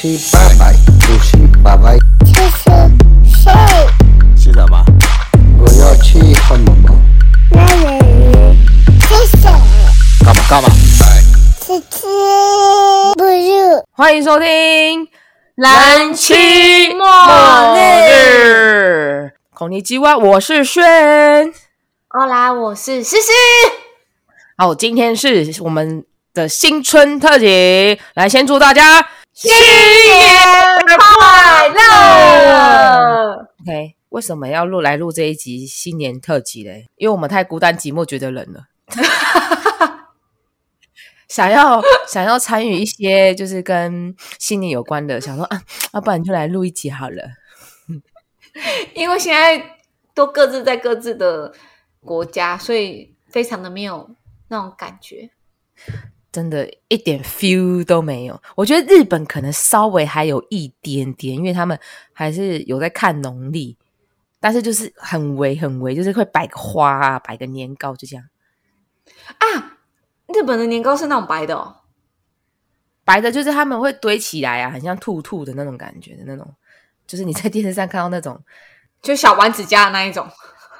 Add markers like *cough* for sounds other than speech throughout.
七八百，六七八百，这是谁？是什么？我要去汉堡包。那人是谁？干嘛干嘛？是吃不是？欢迎收听蓝期末日。孔尼基哇，我是轩。好啦，我是诗诗。好，今天是我们的新春特辑，来先祝大家新年快乐！OK。为什么要录来录这一集新年特辑嘞？因为我们太孤单寂寞，觉得冷了，*laughs* 想要想要参与一些就是跟新年有关的，想说啊，要不然就来录一集好了。因为现在都各自在各自的国家，所以非常的没有那种感觉。真的一点 feel 都没有。我觉得日本可能稍微还有一点点，因为他们还是有在看农历，但是就是很微很微，就是会摆个花啊，摆个年糕，就这样。啊，日本的年糕是那种白的哦。白的就是他们会堆起来啊，很像兔兔的那种感觉的那种，就是你在电视上看到那种，就小丸子家的那一种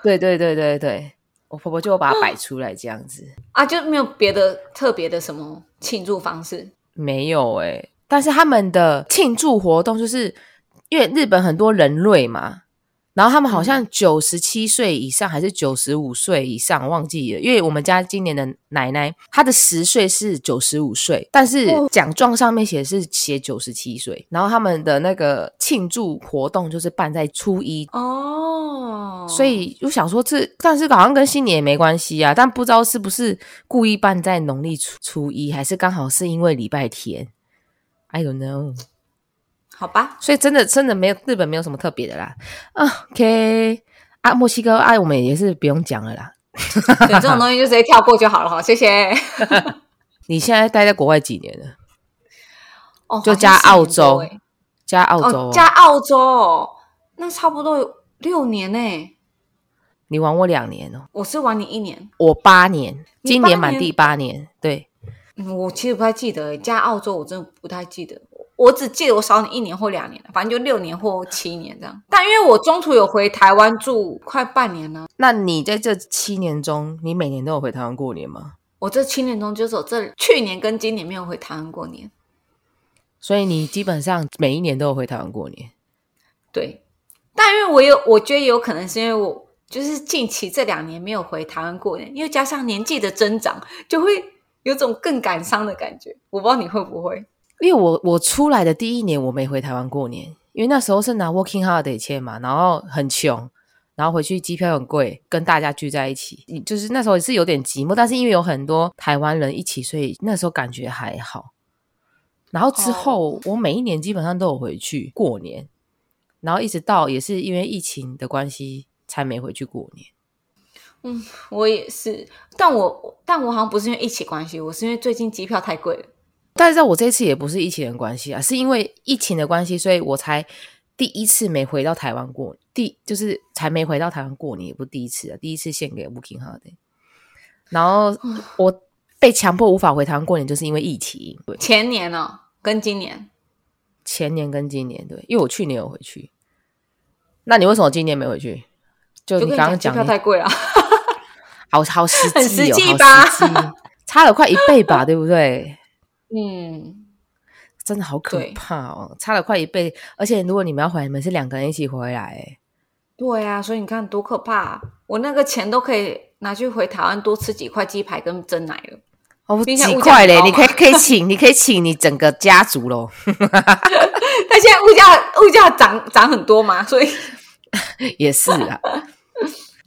对对对对对，我婆婆就会把它摆出来这样子。啊，就没有别的特别的什么庆祝方式。没有哎、但是他们的庆祝活动就是因为日本很多人类嘛，然后他们好像九十七岁以上还是九十五岁以上，忘记了。因为我们家今年的奶奶，她的十岁是九十五岁，但是奖状上面写是写九十七岁。然后他们的那个庆祝活动就是办在初一，哦，所以我想说这，但是好像跟新年也没关系啊。但不知道是不是故意办在农历初初一，还是刚好是因为礼拜天？I don't know。好吧，所以真的真的没有日本没有什么特别的啦。啊，OK，啊，墨西哥啊，我们也是不用讲了啦。对这种东西就直接跳过就好了哈，谢谢。*laughs* 你现在待在国外几年了？哦，就加澳洲欸加澳洲、哦，加澳洲哦，那差不多有六年呢。你玩我两年哦，我是玩你一年，我八年，你今年满第八年。对，嗯，我其实不太记得欸加澳洲，我真的不太记得。我只记得我少你一年或两年，反正就六年或七年这样。但因为我中途有回台湾住快半年了，那你在这七年中，你每年都有回台湾过年吗？我这七年中就是我这去年跟今年没有回台湾过年。所以你基本上每一年都有回台湾过年。对，但因为我有，我觉得有可能是因为我就是近期这两年没有回台湾过年，因为加上年纪的增长，就会有种更感伤的感觉。我不知道你会不会？因为我我出来的第一年我没回台湾过年，因为那时候是拿 working holiday 签嘛，然后很穷，然后回去机票很贵，跟大家聚在一起，就是那时候也是有点寂寞，但是因为有很多台湾人一起，所以那时候感觉还好。然后之后、我每一年基本上都有回去过年，然后一直到也是因为疫情的关系才没回去过年。嗯我也是，但我但我好像不是因为疫情关系，我是因为最近机票太贵了。但是我这次也不是疫情的关系啊，是因为疫情的关系，所以我才第一次没回到台湾过，第就是才没回到台湾过年，也不是第一次啊，第一次献给 Booking Holiday。然后我被强迫无法回台湾过年，就是因为疫情。对，前年哦，跟今年前年跟今年对，因为我去年有回去。那你为什么今年没回去？就就你刚刚讲你票太贵了。好好实际、哦，很实际好吧差了快一倍吧，对不对？嗯，真的好可怕哦，差了快一倍。而且如果你们要回来，你们是两个人一起回来，哎，对啊，所以你看多可怕、啊！我那个钱都可以拿去回台湾多吃几块鸡排跟蒸奶了。哦，几块嘞？你可以可以请，你可以请你整个家族喽。*laughs* 但现在物价物价涨涨很多嘛，所以 *laughs* 也是啊。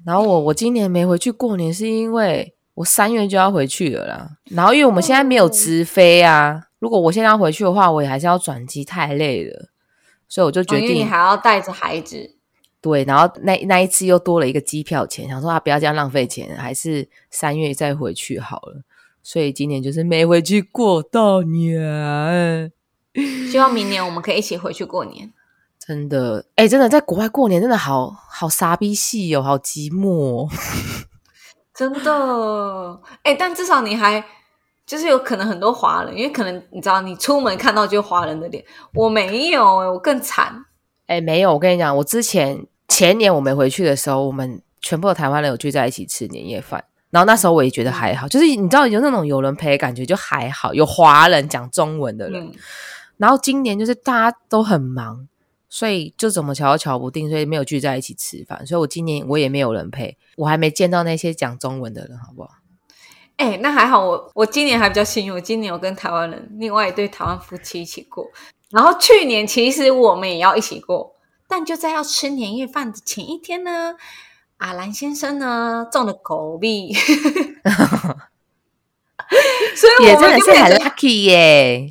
然后我我今年没回去过年，是因为我三月就要回去了啦。然后因为我们现在没有直飞啊，如果我现在要回去的话，我也还是要转机，太累了，所以我就决定、哦你还要带着孩子。对。然后那那一次又多了一个机票钱，想说啊，不要这样浪费钱，还是三月再回去好了。所以今年就是没回去过到年。希望明年我们可以一起回去过年。真的，哎、真的在国外过年真的好好傻逼戏哦，好寂寞、哦。真的，哎、但至少你还就是有可能很多华人，因为可能你知道，你出门看到就华人的脸，我没有、欸，我更惨。哎，没有，我跟你讲，我之前前年我没回去的时候，我们全部的台湾人有聚在一起吃年夜饭，然后那时候我也觉得还好，就是你知道有那种有人陪的感觉就还好，有华人讲中文的人。嗯，然后今年就是大家都很忙，所以就怎么瞧都瞧不定，所以没有聚在一起吃饭。所以我今年我也没有人陪，我还没见到那些讲中文的人，好不好？哎、那还好我，我今年还比较幸运，我今年有跟台湾人另外一对台湾夫妻一起过。然后去年其实我们也要一起过，但就在要吃年夜饭的前一天呢，阿兰先生呢中了狗币 *laughs* *laughs* 所以也我真的是很们就变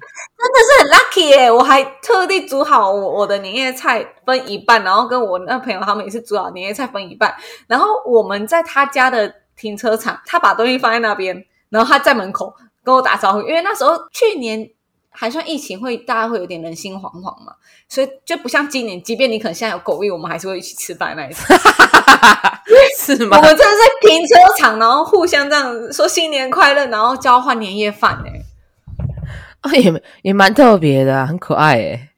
成 lucky 耶！是很 lucky 耶！我还特地煮好我我的年夜菜分一半，然后跟我那朋友他们也是煮好年夜菜分一半，然后我们在他家的停车场，他把东西放在那边，然后他在门口跟我打招呼，因为那时候去年还算疫情会大家会有点人心惶惶嘛，所以就不像今年，即便你可能现在有狗运，我们还是会一起吃饭那一种。*laughs* 是吗我？们真的在停车场，然后互相这样说新年快乐，然后交换年夜饭哎。啊，*laughs* 也也蛮特别的、啊，很可爱诶。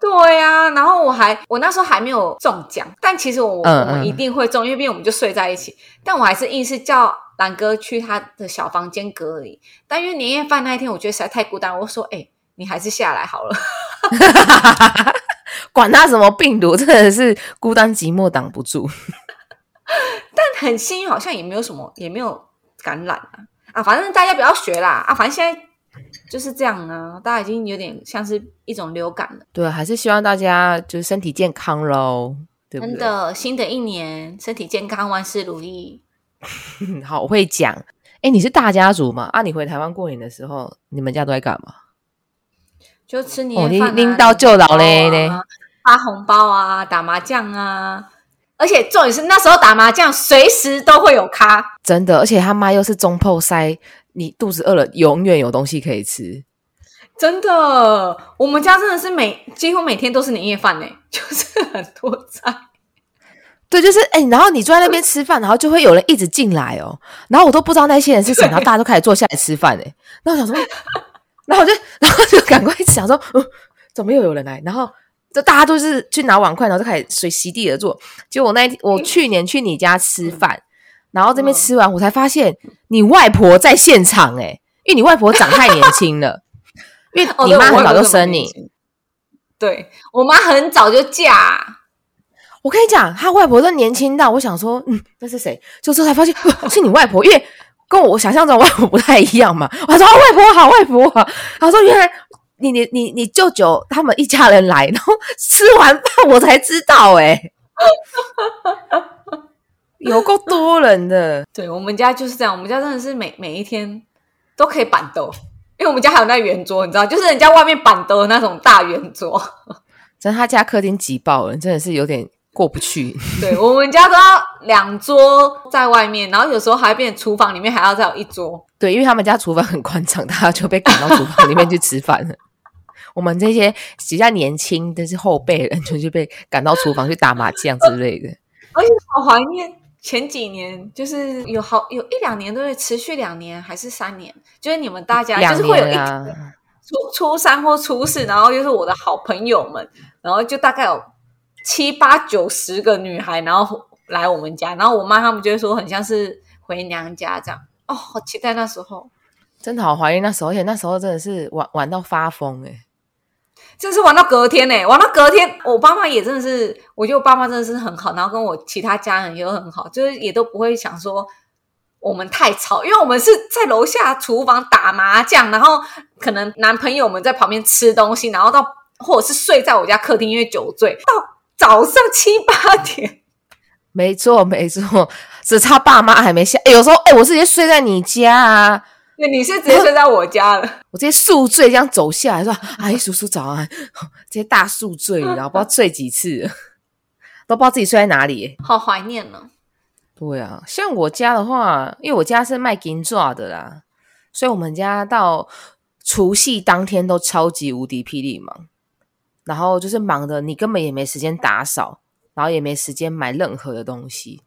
对呀、然后我还我那时候还没有中奖，但其实我、我们一定会中，因为毕竟我们就睡在一起。但我还是硬是叫兰哥去他的小房间隔离。但因为年夜饭那一天，我觉得实在太孤单，我说：“哎、你还是下来好了。*laughs* *laughs* 管他什么病毒，真的是孤单寂寞挡不住。”但很幸运，好像也没有什么，也没有感染啊啊！反正大家不要学啦啊！反正现在就是这样啊，大家已经有点像是一种流感了。对，还是希望大家就是身体健康喽，对不对？真的，新的一年身体健康，万事如意。*laughs* 嗯好，我会讲。哎，你是大家族嘛？啊，你回台湾过年的时候，你们家都在干嘛？就吃哦年夜饭、啊拎拎到就老嘞领红包啊发红包啊，打麻将啊，而且重点是那时候打麻将随时都会有咖，真的，而且他妈又是中破塞，你肚子饿了，永远有东西可以吃。真的，我们家真的是每几乎每天都是年夜饭呢，*laughs* 就是很多菜。对，就是哎、然后你坐在那边吃饭，然后就会有人一直进来哦，然后我都不知道那些人是谁，*laughs* 然后大家都开始坐下来吃饭哎，然后我想说，*laughs* 然后我就然后就赶快想说，嗯，怎么又有人来？然后就大家都是去拿碗筷，然后就开始随席地而坐。结果我那一天我去年去你家吃饭，然后这边吃完，我才发现你外婆在现场哎，因为你外婆长太年轻了，*laughs* 因为你妈很早就生你。对我妈很早就嫁，我跟你讲，她外婆都年轻到，我想说，嗯，那是谁？就之后才发现、*laughs* 呃是你外婆，因为跟我想象中外婆不太一样嘛。我说、啊、*laughs* 外婆好，外婆好。他说原来你你你你舅舅他们一家人来，然后吃完饭我才知道、欸，有够多人的。*laughs* 对我们家就是这样，我们家真的是每每一天都可以板豆，因为我们家还有那圆桌，你知道，就是人家外面板豆的那种大圆桌。*laughs* 真他家客厅挤爆了，真的是有点过不去。*laughs* 对我们家都要两桌在外面，然后有时候还变成厨房里面还要再有一桌。对，因为他们家厨房很宽敞，大家就被赶到厨房里面去吃饭了。我们这些比较年轻但是后辈人，就是被赶到厨房去打麻将之类的。而且好怀念前几年，就是有好有一两年，都会？持续两年还是三年？就是你们大家就是会有一初初三或初四，然后又是我的好朋友们，然后就大概有七八九十个女孩，然后来我们家，然后我妈他们就会说很像是回娘家这样。哦，好期待那时候，真的好怀念那时候，而且那时候真的是玩玩到发疯哎、就是玩到隔天呢、玩到隔天，我爸妈也真的是，我觉得我爸妈真的是很好，然后跟我其他家人也很好，就是也都不会想说我们太吵，因为我们是在楼下厨房打麻将，然后可能男朋友们在旁边吃东西，然后到或者是睡在我家客厅，因为酒醉，到早上七八点，没错没错，只差爸妈还没下。有时候哎、我是直接睡在你家啊，那你是直接睡在我家了，*laughs* 我直接宿醉这样走下来说：“阿姨叔叔早安。”直接大宿醉，然后不知道醉几次，都不知道自己睡在哪里、欸。好怀念呢。对啊，像我家的话，因为我家是卖金爪的啦，所以我们家到除夕当天都超级无敌霹雳忙，然后就是忙的你根本也没时间打扫，然后也没时间买任何的东西。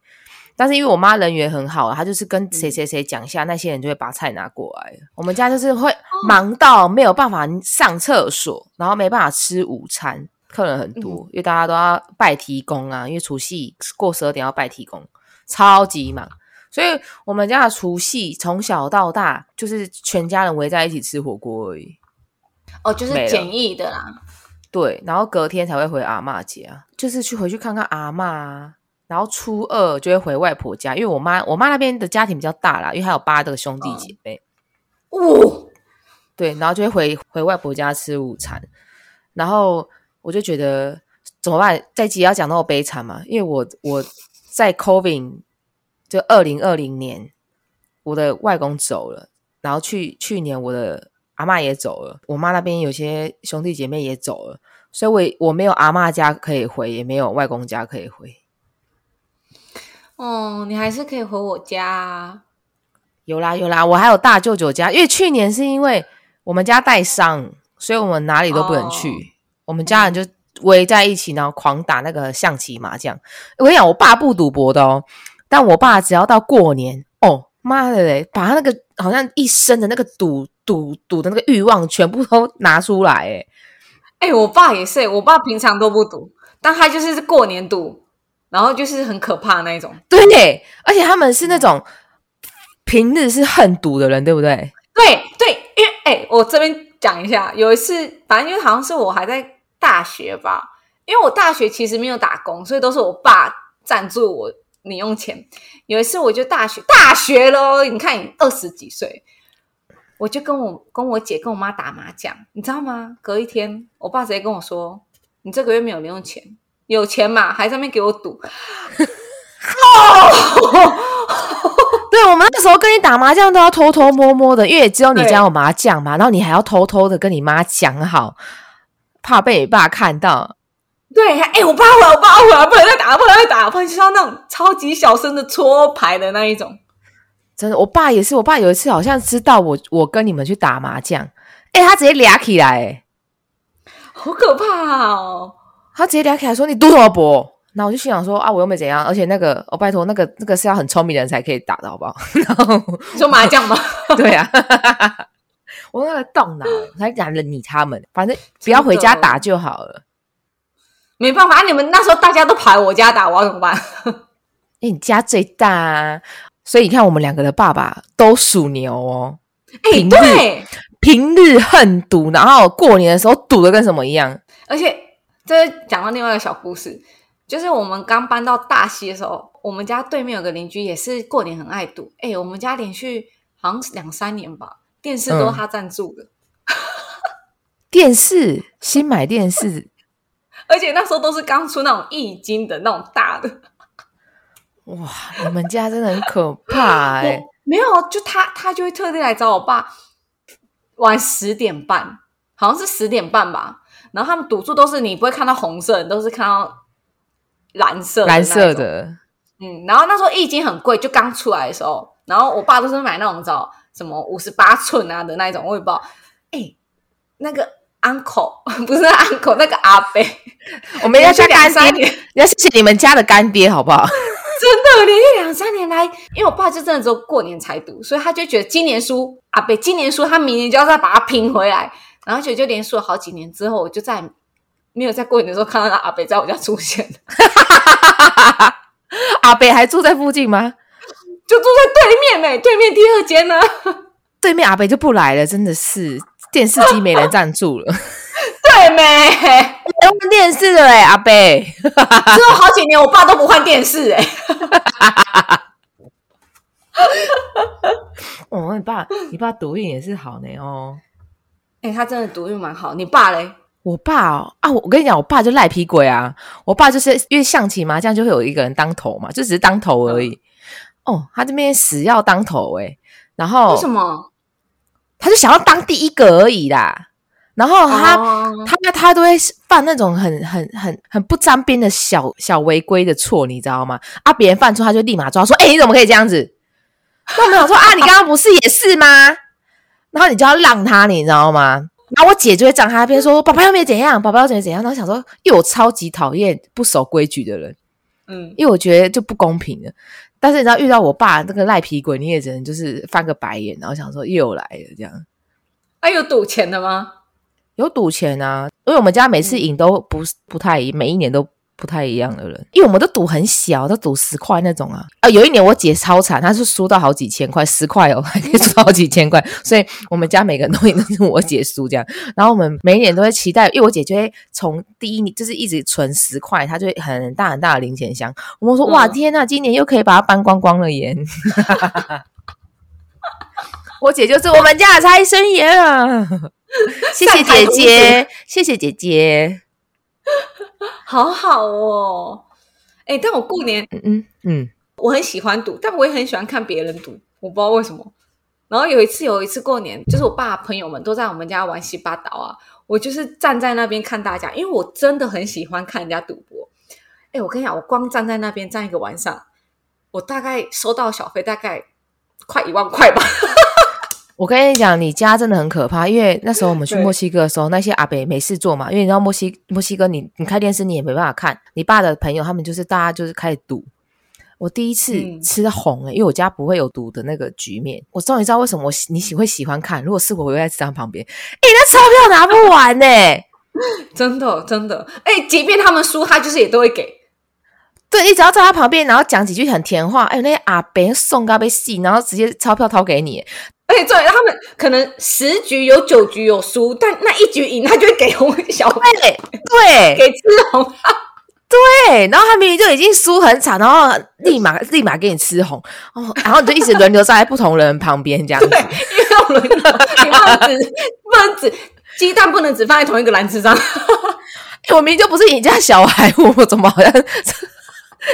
但是因为我妈人缘很好，她就是跟谁谁谁讲一下，那些人就会把菜拿过来。我们家就是会忙到没有办法上厕所，然后没办法吃午餐，客人很多，因为大家都要拜提公啊，因为除夕过十二点要拜提公，超级忙。所以我们家的除夕从小到大就是全家人围在一起吃火锅而已。哦，就是简易的啦。对，然后隔天才会回阿嬷家，就是去回去看看阿嬷啊。然后初二就会回外婆家，因为我妈我妈那边的家庭比较大啦，因为还有八个兄弟姐妹。哦，对，然后就会回回外婆家吃午餐。然后我就觉得怎么办？这一集要讲那么悲惨嘛？因为我我在 COVID 就二零二零年，我的外公走了，然后去去年我的阿嬷也走了，我妈那边有些兄弟姐妹也走了，所以我也我没有阿嬷家可以回，也没有外公家可以回。哦，你还是可以回我家啊。有啦有啦，我还有大舅舅家，因为去年是因为我们家带伤，所以我们哪里都不能去。哦我们家人就围在一起，然后狂打那个象棋麻将。我跟你讲，我爸不赌博的哦，但我爸只要到过年，哦妈的嘞，把他那个好像一生的那个赌赌赌的那个欲望全部都拿出来，哎，哎、我爸也是，我爸平常都不赌，但他就是过年赌，然后就是很可怕那一种。对，而且他们是那种平日是恨赌的人，对不对？对对，因为哎、我这边讲一下，有一次，反正因为好像是我还在大学吧，因为我大学其实没有打工，所以都是我爸赞助我零用钱。有一次我就大学大学咯，你看你二十几岁，我就跟我跟我姐跟我妈打麻将，你知道吗？隔一天，我爸直接跟我说：“你这个月没有零用钱，有钱嘛，还在那边给我赌。*laughs* ”对，我们那时候跟你打麻将都要偷偷摸摸的，因为只有你家有麻将嘛，然后你还要偷偷的跟你妈讲好，怕被你爸看到。对，哎、我爸回来，我爸回来，不能再打，不能再打，不然就是要那种超级小声的搓牌的那一种。真的，我爸也是，我爸有一次好像知道我我跟你们去打麻将，哎、他直接俩起来、欸，好可怕哦！他直接聊起来说你赌什么博？那我就心想说啊，我又没怎样，而且那个，我、拜托，那个那个是要很聪明的人才可以打的，好不好？*laughs* 然后你说麻将吗？*laughs* 对啊，我那个动脑才懒得理他们，反正不要回家打就好了。没办法，啊你们那时候大家都跑来我家打，我要怎么办？因 *laughs* 为你家最大啊，所以你看我们两个的爸爸都属牛哦，哎、对，平日恨赌，然后过年的时候赌的跟什么一样。而且这讲到另外一个小故事，就是我们刚搬到大溪的时候，我们家对面有个邻居也是过年很爱赌。哎、我们家连续好像是两三年吧，电视都是他赞助的，电视新买电视，*laughs* 而且那时候都是刚出那种易经的那种大的。哇，你们家真的很可怕哎、*laughs* 我没有，就他他就会特地来找我爸晚十点半，好像是十点半吧。然后他们赌注都是你不会看到红色，你都是看到蓝色蓝色。的，嗯，然后那时候易经很贵，就刚出来的时候，然后我爸都是买那种叫什么五十八寸啊的那一种，我也不知道。哎，那个 uncle *laughs* 不是那 uncle 那个阿伯，*laughs* 我们要连续两叫干爹，三年，你要谢谢你们家的干爹好不好？*laughs* 真的连续两三年来，因为我爸就真的只有过年才赌，所以他就觉得今年输阿伯，今年输他明年就要再把它拼回来，然后就就连续了好几年之后，我就再也没有在过年的时候看到那阿北在我家出现，*laughs* 阿北还住在附近吗？*laughs* 就住在对面呢、对面第二间呢、*laughs* 对面阿北就不来了，真的是电视机没人赞助了，对没？换电视了哎、阿北。之后好几年我爸都不换电视哎、哦，你爸，你爸赌运也是好呢哦。哎、他真的读运蛮好。你爸嘞？我爸哦啊，我我跟你讲，我爸就赖皮鬼啊！我爸就是因为象棋麻将就会有一个人当头嘛，就只是当头而已。哦，他这边死要当头诶、然后为什么？他就想要当第一个而已啦。然后他、哦他他都会犯那种很很很很不沾边的小小违规的错，你知道吗？啊，别人犯错他就立马抓说：“哎、你怎么可以这样子？”那我们想说啊，你刚刚不是也是吗？然后你就要让他，你知道吗？然后我姐就会站他那边说：“宝宝又没怎样，宝宝又怎么怎样。”然后想说，因为我超级讨厌不守规矩的人，嗯，因为我觉得就不公平了。但是你知道遇到我爸那个赖皮鬼，你也只能就是翻个白眼，然后想说又来了这样。哎、有赌钱的吗？有赌钱啊，因为我们家每次赢都不是不太赢，每一年都不太一样的人，因为我们都赌很小，都赌十块那种啊。啊，有一年我姐超惨，她是输到好几千块，十块哦，还可以输到好几千块，所以我们家每个人都赢都是我姐输这样。然后我们每一年都会期待，因为我姐就会从第一年就是一直存十块，她就会很大很大的零钱箱。我们说、哇嗯天呐，今年又可以把它搬光光了耶！*laughs* 我姐就是我们家的财神爷啊！谢谢姐姐，谢谢姐姐。*laughs* 好好哦。哎、但我过年嗯嗯嗯，我很喜欢赌，但我也很喜欢看别人赌，我不知道为什么。然后有一次，有一次过年，就是我爸朋友们都在我们家玩西八岛啊，我就是站在那边看大家，因为我真的很喜欢看人家赌博。哎，我跟你讲，我光站在那边站一个晚上，我大概收到小费大概快一万块吧。我跟你讲，你家真的很可怕，因为那时候我们去墨西哥的时候，那些阿北没事做嘛，因为你知道墨西墨西哥你你开电视你也没办法看，你爸的朋友他们就是大家就是开始赌。我第一次嗯吃红了、因为我家不会有赌的那个局面，我终于知道为什么我喜你喜会喜欢看。如果是我，我会在这张旁边，诶，那钞票拿不完 *laughs* 呢、真的真的，哎，即便他们输，他就是也都会给。对，你只要在他旁边，然后讲几句很甜话，哎，那些阿伯送咖啡戏，然后直接钞票掏给你，而且对，他们可能十局有九局有输，但那一局赢，他就会给红小费，对对给吃红。对，然后他明明就已经输很惨，然后立马 *laughs* 立马给你吃红，哦，然后你就一直轮流站在不同人旁边这样子，*laughs* 对，因为要轮流，你不能只不能只鸡蛋不能只放在同一个篮子上。*laughs* 哎我明明就不是你家小孩，我怎么好像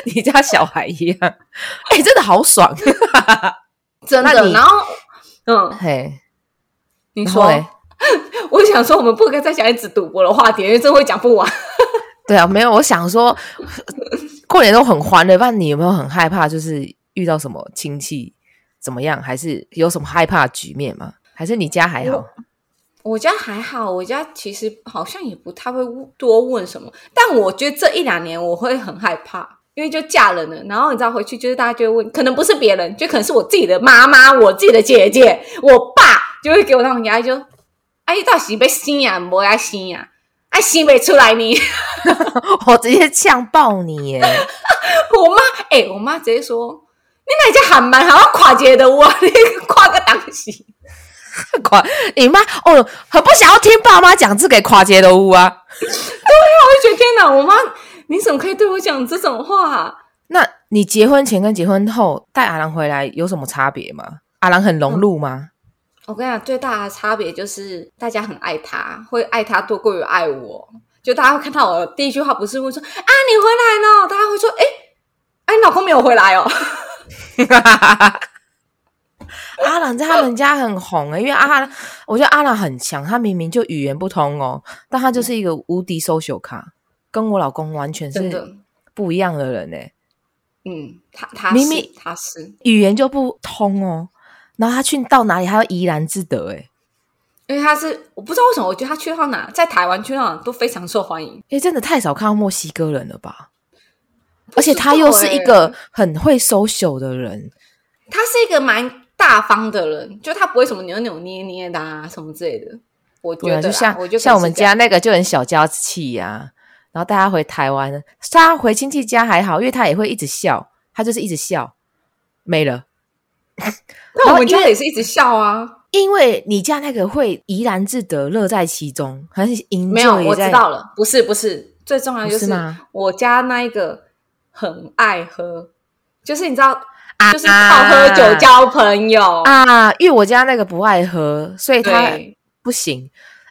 你家小孩一样？哎，真的好爽，真的然后，嗯，嘿，你说 *laughs* 我想说，我们不该再讲一直赌博的话题，因为真会讲不完。*laughs* 对啊，没有，我想说过年都很欢乐，不然你有没有很害怕？就是遇到什么亲戚怎么样，还是有什么害怕的局面吗？还是你家还好？我家还好，我家其实好像也不太会多问什么，但我觉得这一两年我会很害怕，因为就嫁人了，然后你知道回去就是大家就会问，可能不是别人，就可能是我自己的妈妈、我自己的姐姐、我爸，就会给我那种压力，就哎，你到底被生呀，不要生呀，哎，生不出来呢。*laughs* 我直接呛爆你耶！我妈，哎、我妈直接说，你那家喊蛮好要跨界的我，你跨个档期。*laughs* 跨你妈哦，很不想要听爸妈讲这个跨界的屋啊。我就觉得天哪，我妈你怎么可以对我讲这种话、那你结婚前跟结婚后带阿郎回来有什么差别吗？阿郎很融入吗？我跟你讲，最大的差别就是大家很爱他，会爱他多过于爱我。就大家会看到我第一句话不是会说啊你回来了，大家会说哎哎你老公没有回来哦。*laughs* 阿郎在他们家很红诶、因为阿我觉得阿郎很强，他明明就语言不通哦，但他就是一个无敌 social 卡，跟我老公完全是不一样的人呢、嗯，他他是明明他是，语言就不通哦，然后他去到哪里，他要怡然自得诶、因为他是我不知道为什么，我觉得他去到哪，在台湾去到哪都非常受欢迎。诶、真的太少看到墨西哥人了吧？而且他又是一个很会 social 的人，他是一个蛮大方的人，就他不会什么扭扭捏捏的啊什么之类的。我觉得，就像我就像我们家那个就很小家子气呀、然后带他回台湾，他回亲戚家还好，因为他也会一直笑，他就是一直笑，没了。*laughs* 那我们家也是一直笑啊。因为你家那个会怡然自得，乐在其中，很 enjoy 没有，我知道了，不是不是，最重要的就是我家那一个很爱喝，就是你知道，啊就是靠喝酒交朋友。啊，因为我家那个不爱喝，所以他，不行。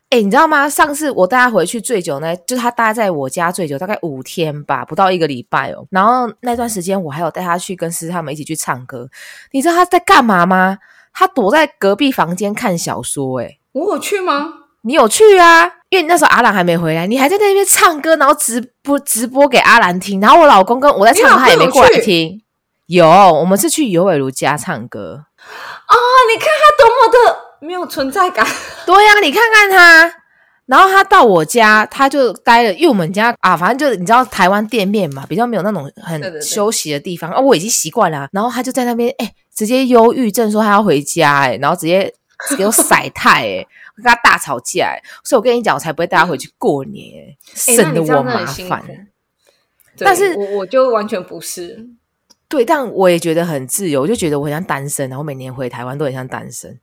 哎，你知道吗？上次我带他回去醉酒呢，就是他待在我家醉酒大概五天吧，不到一个礼拜哦。然后那段时间我还有带他去跟师他们一起去唱歌。你知道他在干嘛吗？他躲在隔壁房间看小说。哎，我有去吗？你有去啊？因为那时候阿兰还没回来，你还在那边唱歌，然后直播直播给阿兰听。然后我老公跟我在唱，他也没过来听。有，我们是去尤伟如家唱歌。啊，你看他多么的没有存在感。对呀、你看看他，然后他到我家，他就待了，因为我们家啊，反正就你知道台湾店面嘛，比较没有那种很休息的地方。啊，我已经习惯了啊、然后他就在那边，哎、直接忧郁症说他要回家、哎，然后直接给我甩态，哎，*laughs* 跟他大吵架、哎，所以我跟你讲，我才不会带他回去过年、省得我麻烦。但是我我就完全不是，对，但我也觉得很自由，我就觉得我很像单身，然后每年回台湾都很像单身，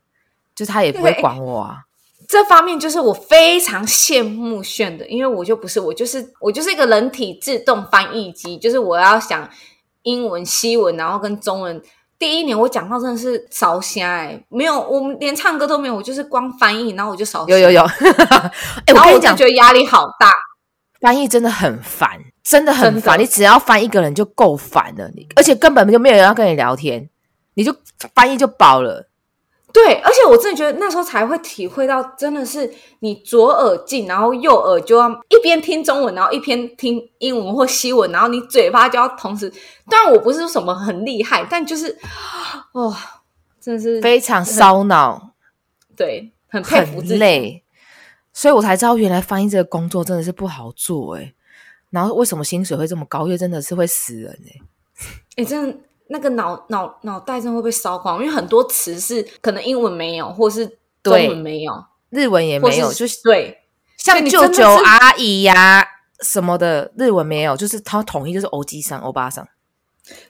就他也不会管我啊。这方面就是我非常羡慕炫的，因为我就不是，我就是我就是一个人体自动翻译机，就是我要想英文、西文，然后跟中文。第一年我讲到真的是烧瞎哎，没有，我们连唱歌都没有，我就是光翻译，然后我就烧。有有有，*laughs* 哎、我然后我就跟你讲，觉得压力好大。翻译真的很烦，真的很烦。你只要翻一个人就够烦了，你而且根本就没有人要跟你聊天，你就翻译就饱了。对，而且我真的觉得那时候才会体会到，真的是你左耳进，然后右耳就要一边听中文，然后一边听英文或西文，然后你嘴巴就要同时。当然，我不是说什么很厉害，但就是哇、*gasps* 真的是非常烧脑，对，很佩服自很己。累，所以我才知道原来翻译这个工作真的是不好做哎、然后为什么薪水会这么高？因为真的是会死人哎、哎，真的那个脑脑脑袋真的会被烧光，因为很多词是可能英文没有，或是中文没有，日文也没有，就是对像舅舅、阿姨呀、什么的，日文没有，就是他统一就是欧基桑、欧巴上。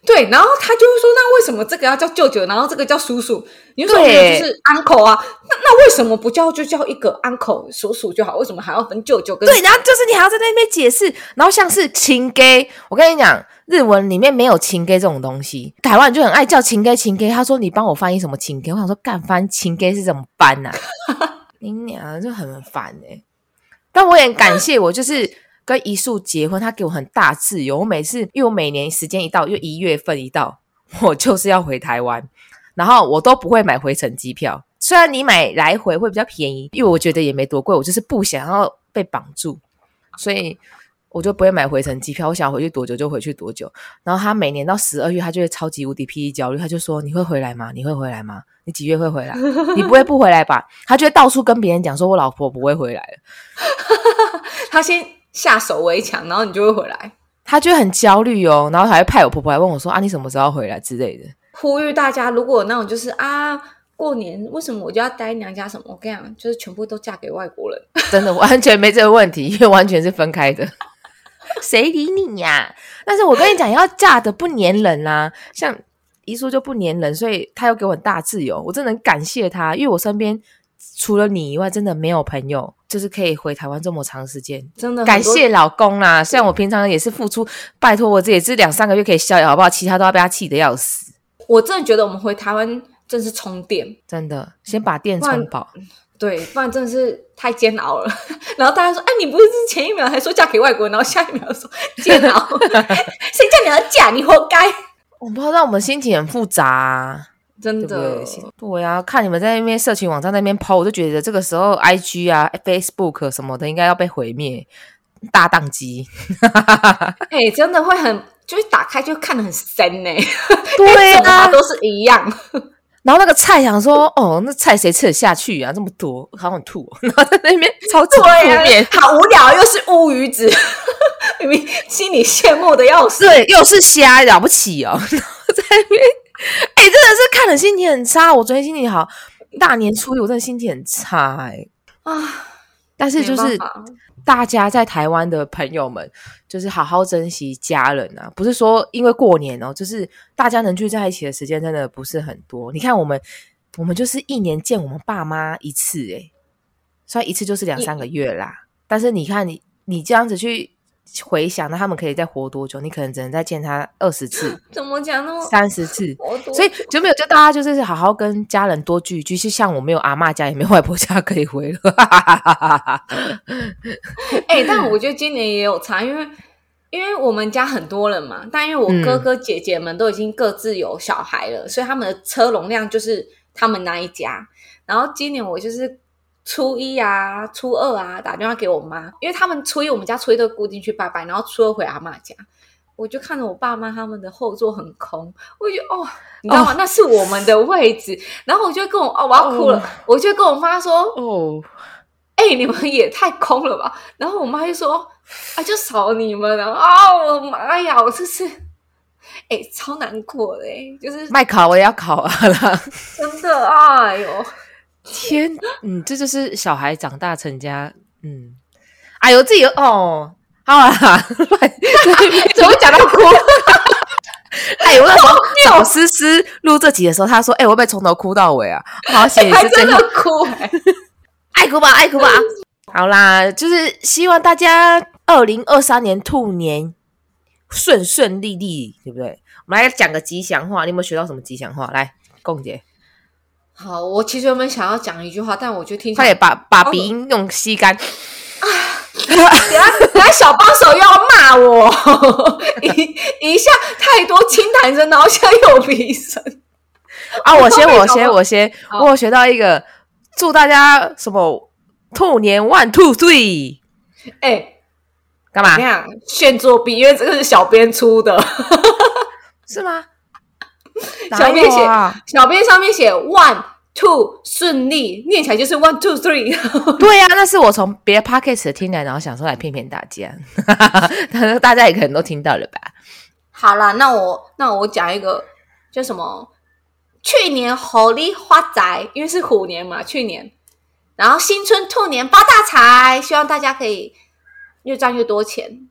对，然后他就会说，那为什么这个要叫舅舅，然后这个叫叔叔？你就说就是 uncle 啊。那那为什么不叫就叫一个 uncle 叔叔就好？为什么还要分舅舅跟？对，然后就是你还要在那边解释，然后像是情 gay，我跟你讲，日文里面没有情 gay 这种东西，台湾人就很爱叫情 gay 情 gay。他说你帮我翻译什么情 gay，我想说干翻情 gay 是怎么翻呐、你娘就很烦哎、但我也感谢我，就是跟一树结婚，他给我很大自由。我每次因为我每年时间一到，又一月份一到，我就是要回台湾，然后我都不会买回程机票。虽然你买来回会比较便宜，因为我觉得也没多贵，我就是不想要被绑住，所以我就不会买回程机票。我想回去多久就回去多久。然后他每年到十二月，他就会超级无敌霹雳焦虑，他就说：“你会回来吗？你会回来吗？你几月会回来？你不会不回来吧？”他就会到处跟别人讲说：“我老婆不会回来了。*laughs* 他先下手为强，然后你就会回来。”他就会很焦虑哦，然后还会派我婆婆来问我说：“啊，你什么时候回来之类的。”呼吁大家，如果那种就是啊，过年为什么我就要待娘家什么？我跟你讲，就是全部都嫁给外国人。*laughs* 真的完全没这个问题，因为完全是分开的。谁理你呀、但是我跟你讲，要嫁的不粘人啦、像姨叔就不粘人，所以他又给我很大自由，我真的很感谢他，因为我身边除了你以外，真的没有朋友，就是可以回台湾这么长时间。真的感谢老公啦，虽然我平常也是付出，拜托我这也是两三个月可以逍遥，好不好？其他都要被他气得要死，我真的觉得我们回台湾真是充电，真的，先把电充饱。对，不然真的是太煎熬了。*laughs* 然后大家说：“哎，你不是前一秒还说嫁给外国人，然后下一秒说煎熬，*laughs* 谁叫你要嫁？你活该。我不知道我们心情很复杂、啊。”真的对？，对啊，看你们在那边社群网站那边抛，我就觉得这个时候 I G 啊、Facebook 什么的应该要被毁灭，大宕机。*laughs* 哎、真的会很，就是打开就看得很深呢、*laughs* 对啊，都是一样。*laughs* 然后那个菜想说，哦，那菜谁吃得下去啊？这么多，好想吐、哦。然后在那边超级负对面啊，，好无聊，又是乌鱼子，明明心里羡慕的要死。对，又是虾，了不起哦。然后在那边，*laughs* 哎、真的是看了心情很差。我昨天心情好，大年初一我真的心情很差哎、啊，但是就是大家在台湾的朋友们，就是好好珍惜家人啊！不是说因为过年哦，就是大家能聚在一起的时间真的不是很多。你看我们，我们就是一年见我们爸妈一次，哎，虽然一次就是两三个月啦，但是你看你你这样子去回想，那他们可以再活多久？你可能只能再见他二十次、*laughs* 怎么讲那么？三十次。所以就没有，就大家就是好好跟家人多聚一聚。就像我没有阿嬷家，也没有外婆家可以回了。*laughs* 哎、但我觉得今年也有差，因为因为我们家很多人嘛，但因为我嗯哥哥姐姐们都已经各自有小孩了，所以他们的车容量就是他们那一家。然后今年我就是初一啊、初二啊打电话给我妈，因为他们初一我们家初一都固定去拜拜，然后初二回阿妈家。我就看着我爸妈他们的后座很空，我就哦，你知道吗？那是我们的位置。然后我就跟我哦，我要哭了，我就跟我妈说，哦，哎、你们也太空了吧！然后我妈就说：“啊，就少你们了啊！”我的妈呀，我这是，哎、超难过的、哎，就是麦考我也要考啊啦！真的，哎呦，天，嗯，这就是小孩长大成家，嗯，哎呦，自己哦，好啦，*laughs* 怎么会讲到哭？*laughs* 哎，我那时候找思思录这集的时候，他说：“哎、我会不会从头哭到尾啊？”好险，还是真的哭、哎爱哭吧，爱哭吧。好啦，就是希望大家二零二三年兔年顺顺利利，对不对？我们来讲个吉祥话，你有没有学到什么吉祥话？来，共姐，好，我其实原本想要讲一句话，但我就听起快点把把鼻音用吸干。*laughs* 等下等下小帮手又要骂我，*laughs* 一一下太多轻弹声，然后现在又有鼻声。啊！我先，我我先，我先，我学到一个，祝大家什么兔年 one two three，哎、干嘛你？看炫作弊，因为这个是小编出的，*laughs* 是吗？*laughs* 小编写？小编上面写 one two 顺利，念起来就是 one two three。*laughs* 对呀、那是我从别的 podcast 听来，然后想说来骗骗大家，*laughs* 大家也可能都听到了吧？好啦，那我那我讲一个叫什么？去年猴力发财，因为是虎年嘛，去年，然后新春兔年发大财，希望大家可以越赚越多钱。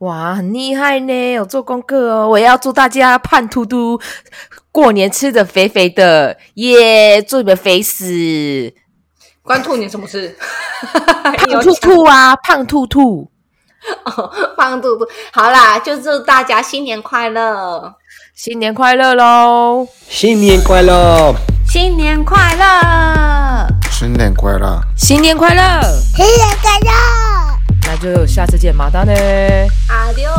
哇，很厉害呢，有做功课哦！我要祝大家胖嘟嘟，过年吃的肥肥的，耶！祝你们肥死，关兔年什么事？*laughs* 胖兔兔啊，胖兔兔，哦胖兔兔，好啦，就祝大家新年快乐，新年快乐喽！新年快乐！新年快乐。新年快乐！新年快乐！新年快乐！那就下次见，马达呢？阿丢。